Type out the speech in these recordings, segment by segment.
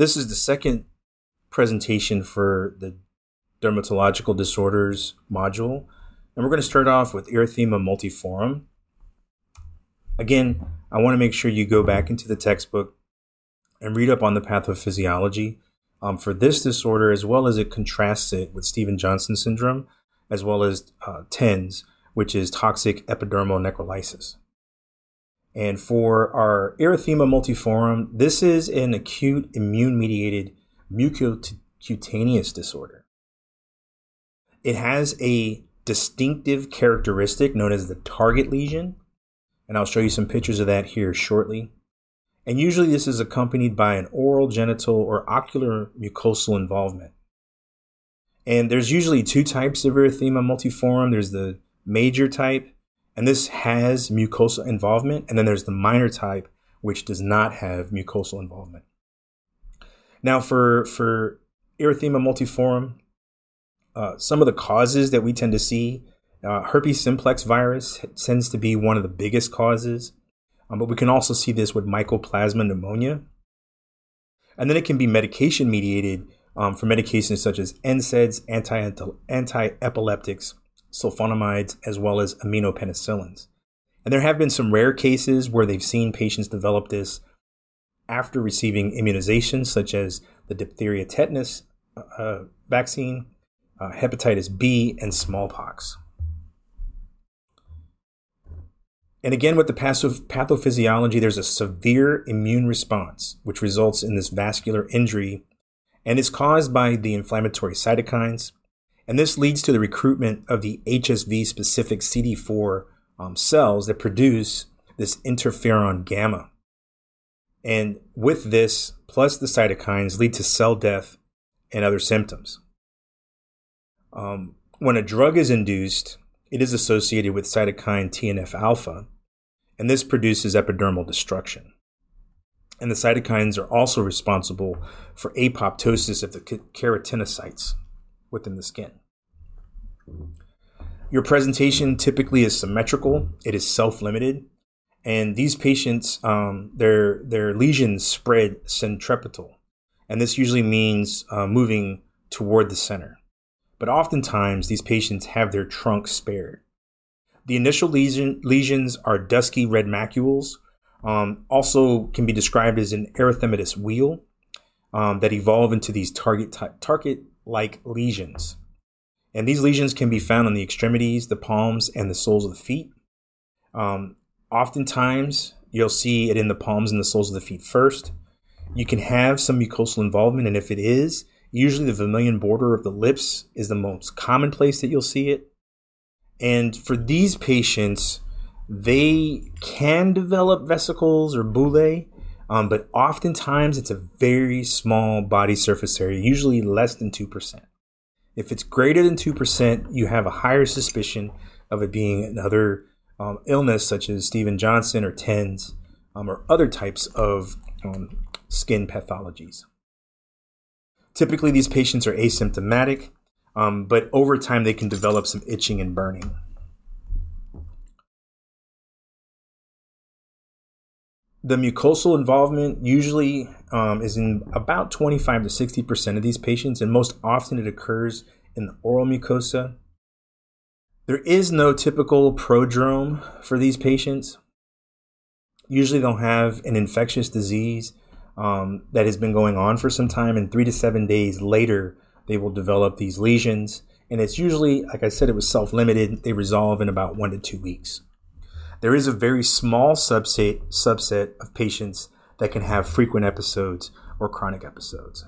This is the second presentation for the dermatological disorders module. And we're going to start off with erythema multiforme. Again, I want to make sure you go back into the textbook and read up on the pathophysiology um, for this disorder, as well as it contrasts it with Steven Johnson syndrome, as well as uh, TENS, which is toxic epidermal necrolysis. And for our erythema multiforme, this is an acute immune mediated mucocutaneous disorder. It has a distinctive characteristic known as the target lesion, and I'll show you some pictures of that here shortly. And usually, this is accompanied by an oral, genital, or ocular mucosal involvement. And there's usually two types of erythema multiforme there's the major type, and this has mucosal involvement, and then there's the minor type, which does not have mucosal involvement. Now, for, for erythema multiforme, uh, some of the causes that we tend to see, uh, herpes simplex virus tends to be one of the biggest causes, um, but we can also see this with mycoplasma pneumonia. And then it can be medication mediated um, for medications such as NSAIDs, anti epileptics, sulfonamides, as well as aminopenicillins. And there have been some rare cases where they've seen patients develop this after receiving immunizations such as the diphtheria tetanus uh, vaccine, uh, hepatitis B, and smallpox. And again, with the pathophysiology, there's a severe immune response, which results in this vascular injury and is caused by the inflammatory cytokines. And this leads to the recruitment of the HSV specific CD4 um, cells that produce this interferon gamma. And with this, plus the cytokines, lead to cell death and other symptoms. Um, when a drug is induced, it is associated with cytokine TNF alpha, and this produces epidermal destruction. And the cytokines are also responsible for apoptosis of the keratinocytes within the skin. Your presentation typically is symmetrical, it is self limited, and these patients, um, their their lesions spread centripetal, and this usually means uh, moving toward the center. But oftentimes, these patients have their trunk spared. The initial lesion, lesions are dusky red macules, um, also can be described as an erythematous wheal um, that evolve into these target target like lesions. And these lesions can be found on the extremities, the palms, and the soles of the feet. Um, Oftentimes, you'll see it in the palms and the soles of the feet first. You can have some mucosal involvement, and if it is, usually the vermilion border of the lips is the most common place that you'll see it. And for these patients, they can develop vesicles or bullae, um, but oftentimes it's a very small body surface area, usually less than 2%. If it's greater than 2%, you have a higher suspicion of it being another um, illness such as Steven Johnson or TENS um, or other types of um, skin pathologies. Typically, these patients are asymptomatic, um, but over time they can develop some itching and burning. The mucosal involvement usually um, is in about 25 to 60% of these patients, and most often it occurs in the oral mucosa there is no typical prodrome for these patients. Usually, they'll have an infectious disease um, that has been going on for some time, and three to seven days later, they will develop these lesions. And it's usually, like I said, it was self limited. They resolve in about one to two weeks. There is a very small subset, subset of patients that can have frequent episodes or chronic episodes.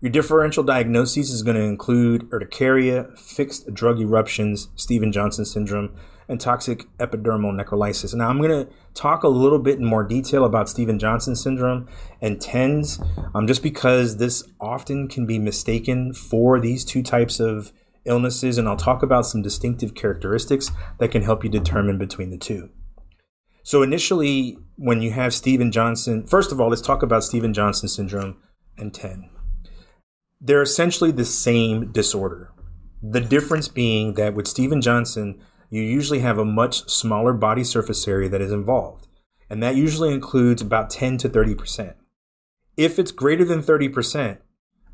Your differential diagnoses is going to include urticaria, fixed drug eruptions, Steven Johnson syndrome, and toxic epidermal necrolysis. Now, I'm going to talk a little bit in more detail about Steven Johnson syndrome and TENS, um, just because this often can be mistaken for these two types of illnesses, and I'll talk about some distinctive characteristics that can help you determine between the two. So, initially, when you have Steven Johnson, first of all, let's talk about Steven Johnson syndrome and TEN they're essentially the same disorder. The difference being that with Steven Johnson, you usually have a much smaller body surface area that is involved, and that usually includes about 10 to 30%. If it's greater than 30%,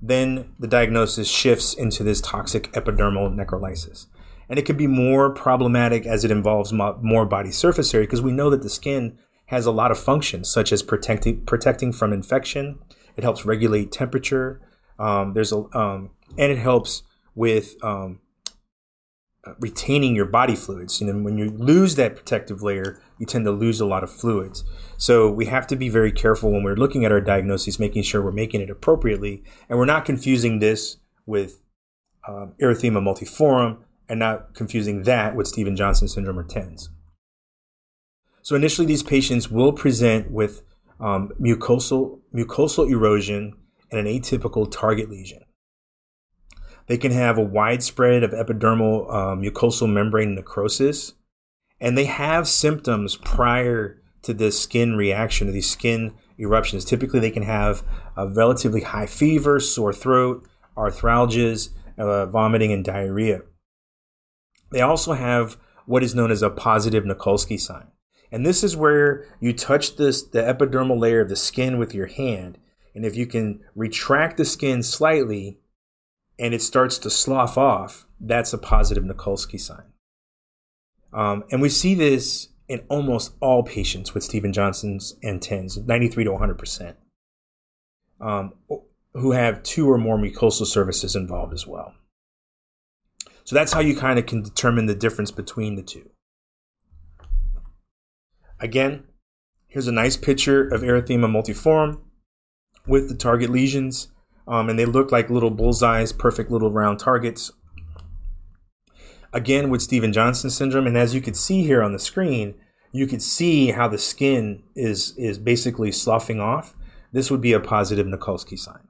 then the diagnosis shifts into this toxic epidermal necrolysis. And it can be more problematic as it involves more body surface area because we know that the skin has a lot of functions, such as protecting protecting from infection. It helps regulate temperature. Um, there's a um, and it helps with um, retaining your body fluids. Know, when you lose that protective layer, you tend to lose a lot of fluids. So we have to be very careful when we're looking at our diagnoses, making sure we're making it appropriately, and we're not confusing this with um, erythema multiforme and not confusing that with Stevens-Johnson syndrome or TENS. So initially, these patients will present with um, mucosal mucosal erosion and an atypical target lesion. They can have a widespread of epidermal uh, mucosal membrane necrosis, and they have symptoms prior to this skin reaction, to these skin eruptions. Typically, they can have a relatively high fever, sore throat, arthralgias, uh, vomiting, and diarrhea. They also have what is known as a positive Nikolsky sign. And this is where you touch this the epidermal layer of the skin with your hand. And if you can retract the skin slightly, and it starts to slough off, that's a positive Nikolsky sign. Um, and we see this in almost all patients with Stevens-Johnson's and TENS, 93 to 100%, um, who have two or more mucosal surfaces involved as well. So that's how you kind of can determine the difference between the two. Again, here's a nice picture of erythema multiforme with the target lesions um, and they look like little bullseyes, perfect little round targets. Again, with Stevens-Johnson syndrome, and as you can see here on the screen, you could see how the skin is is basically sloughing off. This would be a positive Nikolsky sign.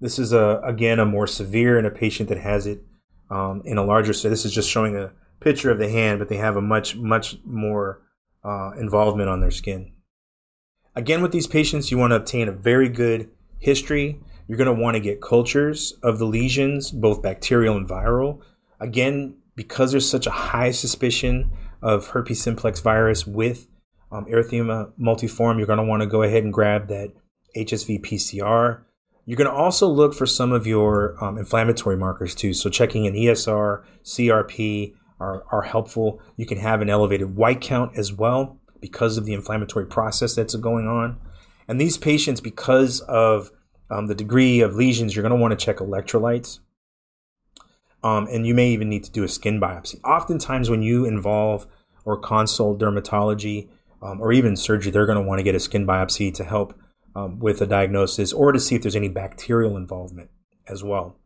This is a again a more severe in a patient that has it um, in a larger. So this is just showing a picture of the hand, but they have a much much more uh, involvement on their skin. Again, with these patients, you want to obtain a very good history. You're going to want to get cultures of the lesions, both bacterial and viral. Again, because there's such a high suspicion of herpes simplex virus with um, erythema multiforme, you're going to want to go ahead and grab that HSV PCR. You're going to also look for some of your um, inflammatory markers too. So checking an ESR, CRP are, are helpful. You can have an elevated white count as well because of the inflammatory process that's going on. And these patients, because of um, the degree of lesions, you're going to want to check electrolytes. Um, and you may even need to do a skin biopsy. Oftentimes, when you involve or consult dermatology um, or even surgery, they're going to want to get a skin biopsy to help um, with a diagnosis or to see if there's any bacterial involvement as well.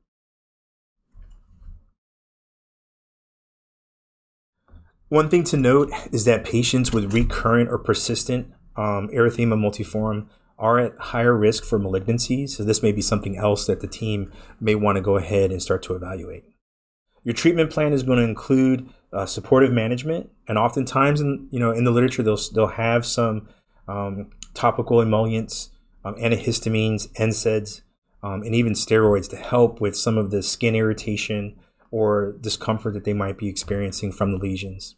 One thing to note is that patients with recurrent or persistent um, erythema multiforme are at higher risk for malignancies. So this may be something else that the team may want to go ahead and start to evaluate. Your treatment plan is going to include uh, supportive management, and oftentimes, in you know, in the literature, they'll they'll have some um, topical emollients, um, antihistamines, NSAIDs, um, and even steroids to help with some of the skin irritation or discomfort that they might be experiencing from the lesions.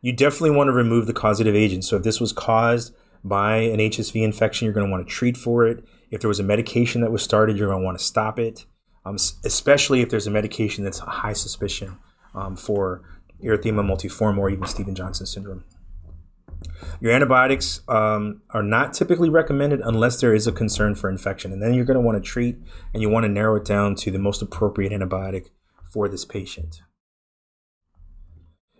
You definitely want to remove the causative agent. So if this was caused by an HSV infection, you're going to want to treat for it. If there was a medication that was started, you're going to want to stop it, um, especially if there's a medication that's a high suspicion um, for erythema multiforme or even Stevens-Johnson syndrome. Your antibiotics um, are not typically recommended unless there is a concern for infection. And then you're going to want to treat and you want to narrow it down to the most appropriate antibiotic for this patient.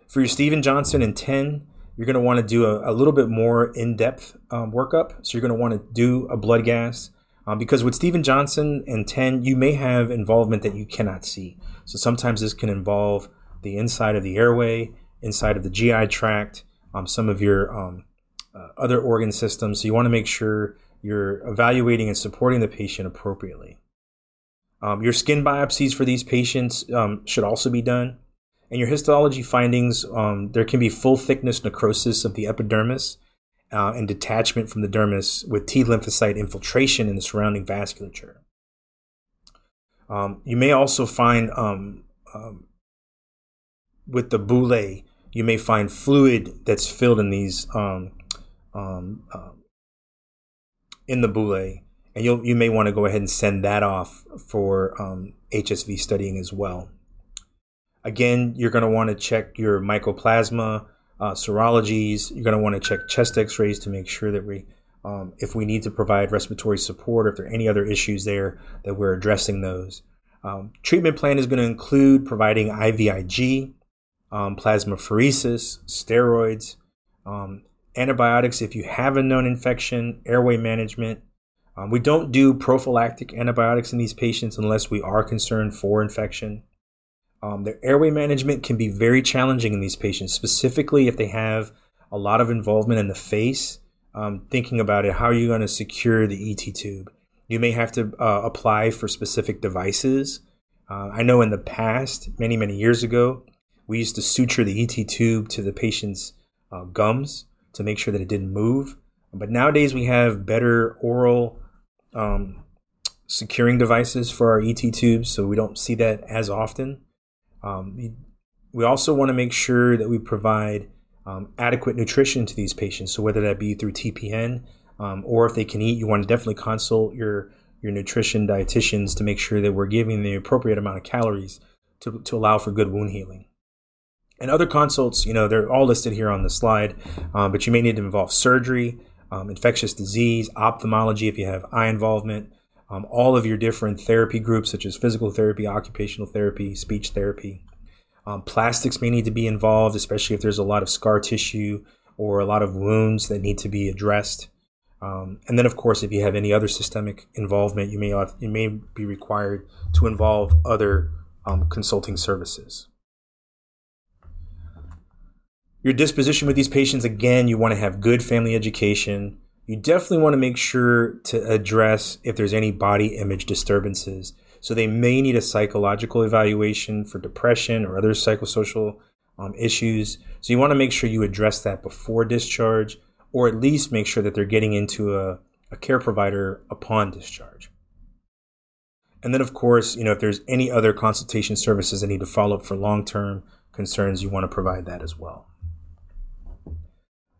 For your Stevens-Johnson and TEN, you're going to want to do a, a, little bit more in-depth um, workup. So you're going to want to do a blood gas um, because with Stevens-Johnson and TEN, you may have involvement that you cannot see. So sometimes this can involve the inside of the airway, inside of the GI tract, um, some of your um, uh, other organ systems. So you want to make sure you're evaluating and supporting the patient appropriately. Um, your skin biopsies for these patients um, should also be done. And your histology findings, um, there can be full thickness necrosis of the epidermis uh, and detachment from the dermis with T lymphocyte infiltration in the surrounding vasculature. Um, you may also find um, um with the bullae, you may find fluid that's filled in these um, um, uh, in the bullae, and you you may want to go ahead and send that off for um, HSV studying as well. Again, you're going to want to check your mycoplasma uh, serologies. You're going to want to check chest X-rays to make sure that we, um, if we need to provide respiratory support, or if there are any other issues there, that we're addressing those. Um, treatment plan is going to include providing IVIG, um, plasmapheresis, steroids, um, antibiotics if you have a known infection, airway management. Um, we don't do prophylactic antibiotics in these patients unless we are concerned for infection. Um, their airway management can be very challenging in these patients, specifically if they have a lot of involvement in the face. Um, thinking about it, how are you going to secure the ET tube? You may have to uh, apply for specific devices. Uh, I know in the past, many, many years ago, we used to suture the ET tube to the patient's uh, gums to make sure that it didn't move. But nowadays, we have better oral um, securing devices for our ET tubes, so we don't see that as often. Um, we also want to make sure that we provide um, adequate nutrition to these patients. So whether that be through TPN um, or if they can eat, you want to definitely consult your your nutrition dietitians to make sure that we're giving the appropriate amount of calories to, to allow for good wound healing. And other consults, you know, they're all listed here on the slide, um, but you may need to involve surgery, um, infectious disease, ophthalmology if you have eye involvement, um, all of your different therapy groups, such as physical therapy, occupational therapy, speech therapy. Um, plastics may need to be involved, especially if there's a lot of scar tissue or a lot of wounds that need to be addressed. Um, and then, of course, if you have any other systemic involvement, you may you may be required to involve other um, consulting services. Your disposition with these patients, again, you want to have good family education you definitely want to make sure to address if there's any body image disturbances. So they may need a psychological evaluation for depression or other psychosocial um, issues. So you want to make sure you address that before discharge, or at least make sure that they're getting into a, a care provider upon discharge. And then, of course, you know, if there's any other consultation services that need to follow up for long term concerns, you want to provide that as well.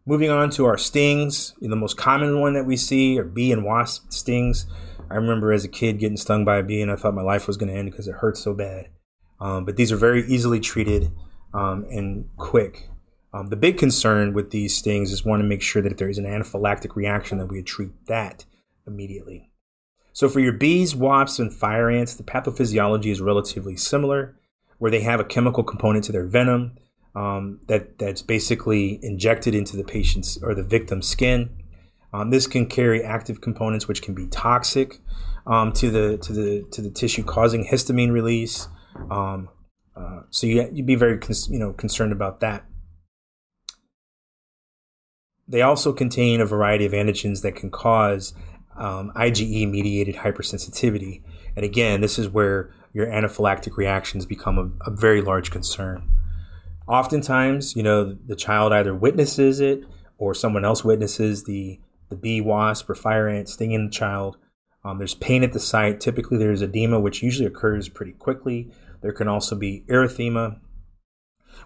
Moving on to our stings, the most common one that we see are bee and wasp stings. I remember as a kid getting stung by a bee and I thought my life was going to end because it hurt so bad. Um, but these are very easily treated um, and quick. Um, the big concern with these stings is want to make sure that if there is an anaphylactic reaction that we treat that immediately. So for your bees, wasps, and fire ants, the pathophysiology is relatively similar, where they have a chemical component to their venom um, that that's basically injected into the patient's or the victim's skin. Um, this can carry active components which can be toxic um, to the to the to the tissue, causing histamine release. Um, uh, so you you'd be very you know concerned about that. They also contain a variety of antigens that can cause um, IgE mediated hypersensitivity. And again, this is where your anaphylactic reactions become a, a very large concern. Oftentimes, you know, the child either witnesses it or someone else witnesses the, the bee, wasp, or fire ant stinging the child. Um, there's pain at the site. Typically, there's edema, which usually occurs pretty quickly. There can also be erythema.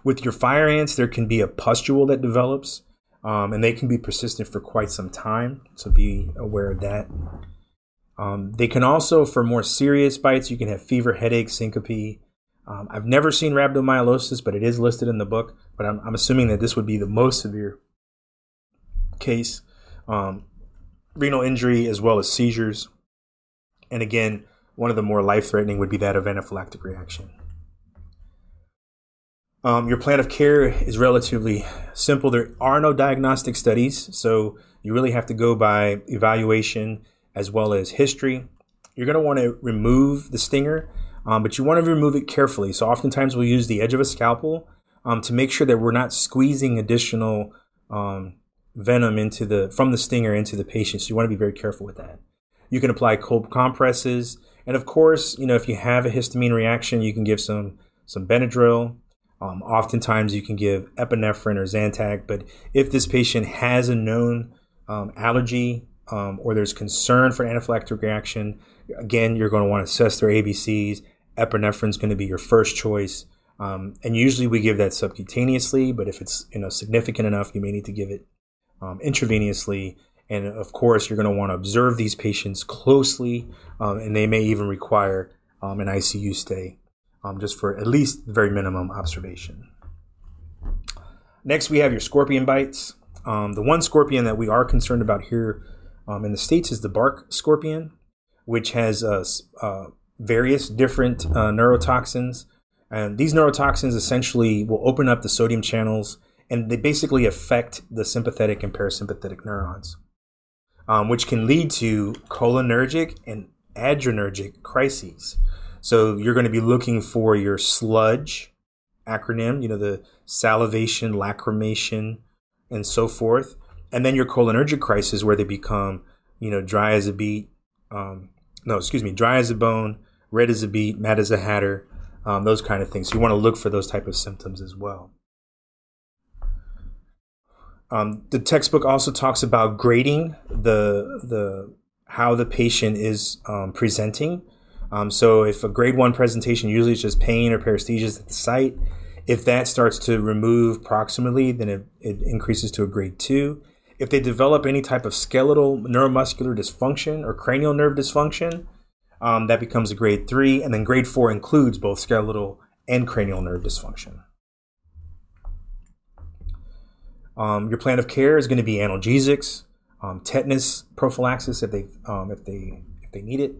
With your fire ants, there can be a pustule that develops, um, and they can be persistent for quite some time. So be aware of that. Um, they can also, for more serious bites, you can have fever, headache, syncope, um, I've never seen rhabdomyolysis, but it is listed in the book. But I'm, I'm assuming that this would be the most severe case. Um, renal injury as well as seizures. And again, one of the more life threatening would be that of anaphylactic reaction. Um, your plan of care is relatively simple. There are no diagnostic studies, so you really have to go by evaluation as well as history. You're going to want to remove the stinger um, but you want to remove it carefully. So oftentimes we'll use the edge of a scalpel um, to make sure that we're not squeezing additional um, venom into the from the stinger into the patient. So you want to be very careful with that. You can apply cold compresses, and of course, you know if you have a histamine reaction, you can give some some Benadryl. Um, oftentimes, you can give epinephrine or Zantac. But if this patient has a known um, allergy um, or there's concern for anaphylactic reaction, again, you're going to want to assess their ABCs epinephrine is going to be your first choice. Um, and usually we give that subcutaneously, but if it's you know significant enough, you may need to give it um, intravenously. And of course, you're going to want to observe these patients closely, um, and they may even require um, an ICU stay um, just for at least very minimum observation. Next, we have your scorpion bites. Um, the one scorpion that we are concerned about here in the States is the bark scorpion, which has a, uh, various different uh, neurotoxins. And these neurotoxins essentially will open up the sodium channels and they basically affect the sympathetic and parasympathetic neurons, um, which can lead to cholinergic and adrenergic crises. So you're going to be looking for your sludge acronym, you know, the salivation, lacrimation, and so forth. And then your cholinergic crisis where they become, you know, dry as a beet, um, no, excuse me, dry as a bone, red as a beet, mad as a hatter, um, those kind of things. So you want to look for those type of symptoms as well. Um, the textbook also talks about grading the the how the patient is um, presenting. Um, so if a grade one presentation usually is just pain or paresthesias at the site, if that starts to remove proximally, then it, it increases to a grade two. If they develop any type of skeletal neuromuscular dysfunction or cranial nerve dysfunction, um, that becomes a grade three. And then grade four includes both skeletal and cranial nerve dysfunction. Um, your plan of care is going to be analgesics, um, tetanus prophylaxis if they um, if they if they need it.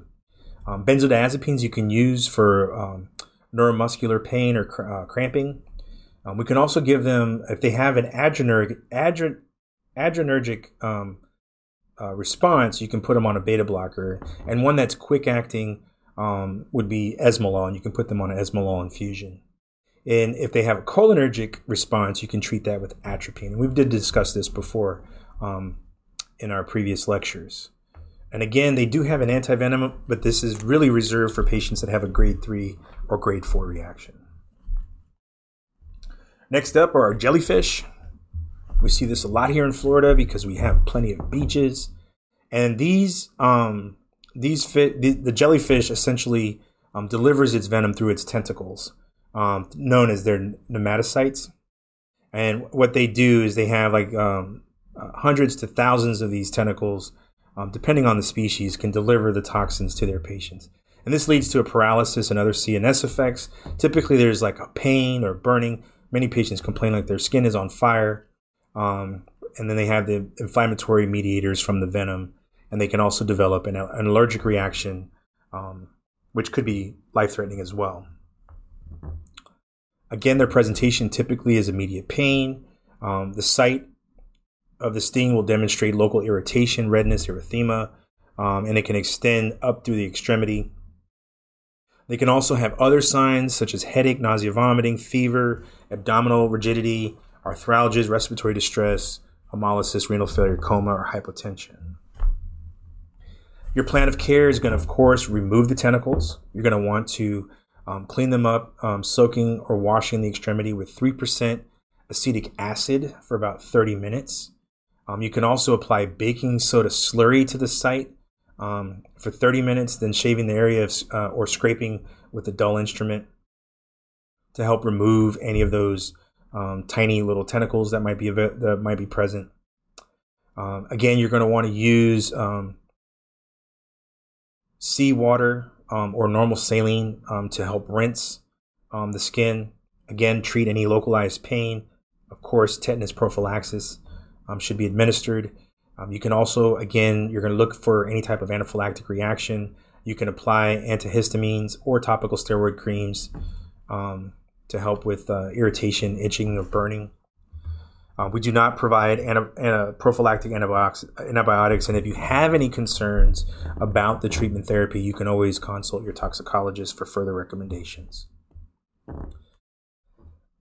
Um, benzodiazepines you can use for um, neuromuscular pain or cr- uh, cramping. We can also give them if they have an adrenergic adre, adrenergic uh, response. You can put them on a beta blocker, and one that's quick acting would be esmolol, you can put them on an esmolol infusion. And if they have a cholinergic response, you can treat that with atropine. And we did discuss this before um, in our previous lectures. And again, they do have an antivenom, but this is really reserved for patients that have a grade 3 or grade 4 reaction. Next up are our jellyfish. We see this a lot here in Florida because we have plenty of beaches. And these, um, these fit, the, the jellyfish essentially um, delivers its venom through its tentacles um, known as their nematocytes. And what they do is they have like um, uh, hundreds to thousands of these tentacles, um, depending on the species, can deliver the toxins to their patients. And this leads to a paralysis and other CNS effects. Typically, there's like a pain or burning. Many patients complain like their skin is on fire. Um, and then they have the inflammatory mediators from the venom. And they can also develop an, an allergic reaction, um, which could be life threatening as well. Again, their presentation typically is immediate pain. Um, the site of the sting will demonstrate local irritation, redness, erythema, um, and it can extend up through the extremity. They can also have other signs such as headache, nausea, vomiting, fever, abdominal rigidity, arthralgias, respiratory distress, hemolysis, renal failure, coma, or hypotension. Your plan of care is going to, of course, remove the tentacles. You're going to want to um, clean them up, um, soaking or washing the extremity with 3% acetic acid for about 30 minutes. Um, you can also apply baking soda slurry to the site um, for 30 minutes, then shaving the area of, uh, or scraping with a dull instrument to help remove any of those um, tiny little tentacles that might be that might be present. Um, again, you're going to want to use seawater um, or normal saline um, to help rinse um, the skin. Again, treat any localized pain. Of course, tetanus prophylaxis um, should be administered. Um, you can also, again, you're going to look for any type of anaphylactic reaction. You can apply antihistamines or topical steroid creams um, to help with uh, irritation, itching, or burning. Uh, we do not provide ana- prophylactic antibiotics, antibiotics, and if you have any concerns about the treatment therapy, you can always consult your toxicologist for further recommendations.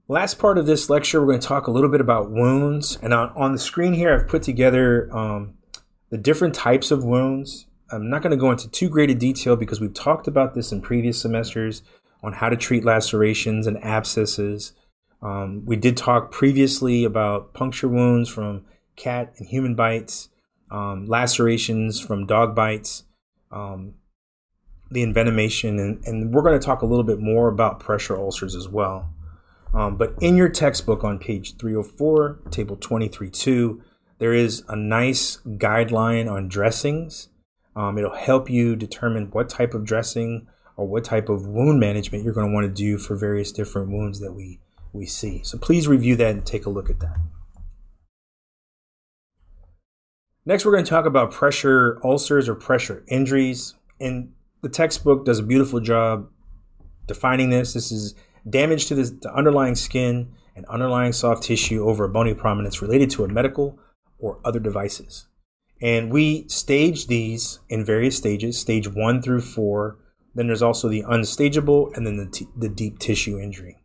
Last part of this lecture, we're going to talk a little bit about wounds. And on, on the screen here, I've put together um, the different types of wounds. I'm not going to go into too great a detail because we've talked about this in previous semesters on how to treat lacerations and abscesses um, we did talk previously about puncture wounds from cat and human bites, um, lacerations from dog bites, um, the envenomation, and, and we're going to talk a little bit more about pressure ulcers as well. Um, but in your textbook on page 304, table 23.2, there is a nice guideline on dressings. Um, it'll help you determine what type of dressing or what type of wound management you're going to want to do for various different wounds that we, we see. So please review that and take a look at that. Next, we're going to talk about pressure ulcers or pressure injuries. And the textbook does a beautiful job defining this. This is damage to the, the underlying skin and underlying soft tissue over a bony prominence related to a medical or other devices. And we stage these in various stages, stage one through four. Then there's also the unstageable and then the, t- the deep tissue injury.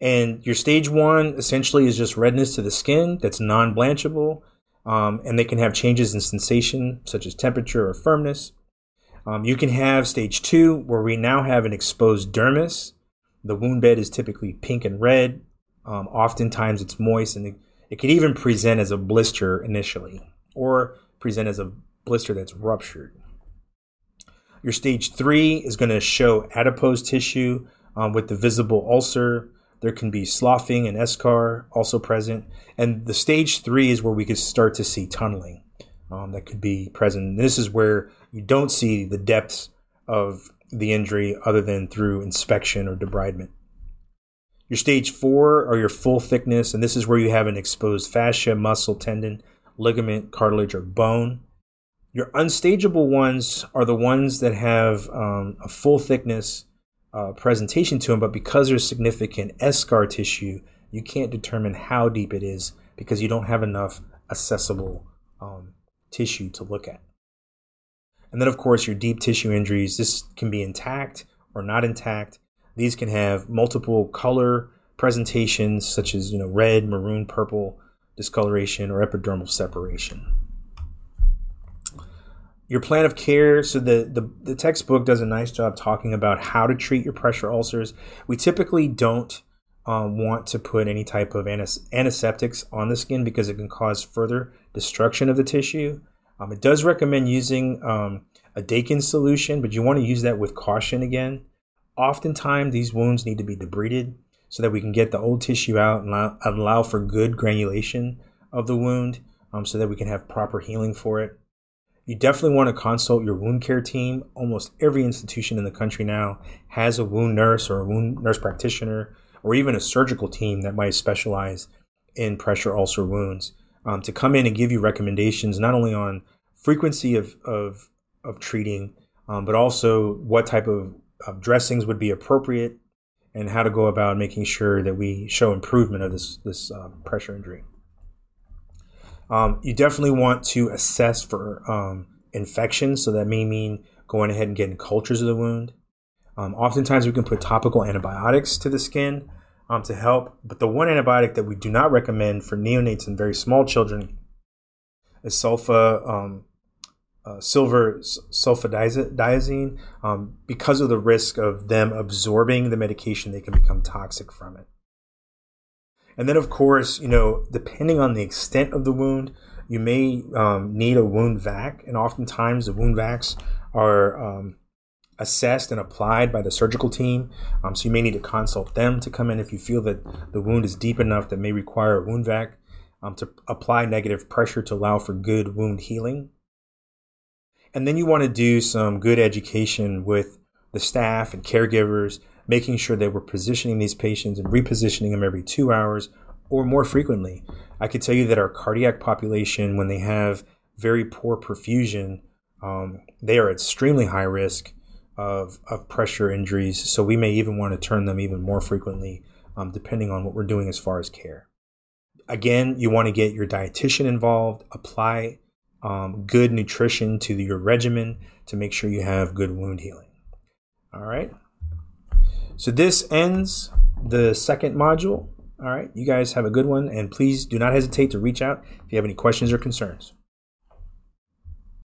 And your stage one essentially is just redness to the skin that's non blanchable. Um, and they can have changes in sensation, such as temperature or firmness. Um, you can have stage two, where we now have an exposed dermis. The wound bed is typically pink and red. Um, oftentimes it's moist, and it, it could even present as a blister initially, or present as a blister that's ruptured. Your stage three is going to show adipose tissue um, with the visible ulcer. There can be sloughing and eschar also present. And the stage three is where we could start to see tunneling um, that could be present. And This is where you don't see the depths of the injury other than through inspection or debridement. Your stage four are your full thickness, and this is where you have an exposed fascia, muscle, tendon, ligament, cartilage, or bone. Your unstageable ones are the ones that have um, a full thickness uh, presentation to them, but because there's significant eschar tissue, you can't determine how deep it is because you don't have enough accessible um, tissue to look at. And then, of course, your deep tissue injuries. This can be intact or not intact. These can have multiple color presentations, such as you know red, maroon, purple discoloration, or epidermal separation. Your plan of care. So the, the the textbook does a nice job talking about how to treat your pressure ulcers. We typically don't um, want to put any type of antiseptics on the skin because it can cause further destruction of the tissue. Um, it does recommend using um, a Dakin solution, but you want to use that with caution again. Oftentimes, these wounds need to be debrided so that we can get the old tissue out and allow, allow for good granulation of the wound um, so that we can have proper healing for it. You definitely want to consult your wound care team. Almost every institution in the country now has a wound nurse or a wound nurse practitioner or even a surgical team that might specialize in pressure ulcer wounds um, to come in and give you recommendations not only on frequency of, of, of treating, um, but also what type of, of dressings would be appropriate and how to go about making sure that we show improvement of this, this uh, pressure injury. Um, you definitely want to assess for um, infection, so that may mean going ahead and getting cultures of the wound. Um, oftentimes, we can put topical antibiotics to the skin um, to help. But the one antibiotic that we do not recommend for neonates and very small children is sulfa, um, uh, silver sulfadiazine, um, because of the risk of them absorbing the medication, they can become toxic from it. And then, of course, you know, depending on the extent of the wound, you may um, need a wound vac, and oftentimes the wound vacs are um, assessed and applied by the surgical team. Um, so you may need to consult them to come in if you feel that the wound is deep enough that may require a wound vac um, to apply negative pressure to allow for good wound healing. And then you want to do some good education with the staff and caregivers, making sure that we're positioning these patients and repositioning them every two hours or more frequently. I could tell you that our cardiac population, when they have very poor perfusion, um, they are extremely high risk of, of pressure injuries. So we may even want to turn them even more frequently, um, depending on what we're doing as far as care. Again, you want to get your dietitian involved, apply um, good nutrition to your regimen to make sure you have good wound healing. All right. So this ends the second module. All right. You guys have a good one. And please do not hesitate to reach out if you have any questions or concerns.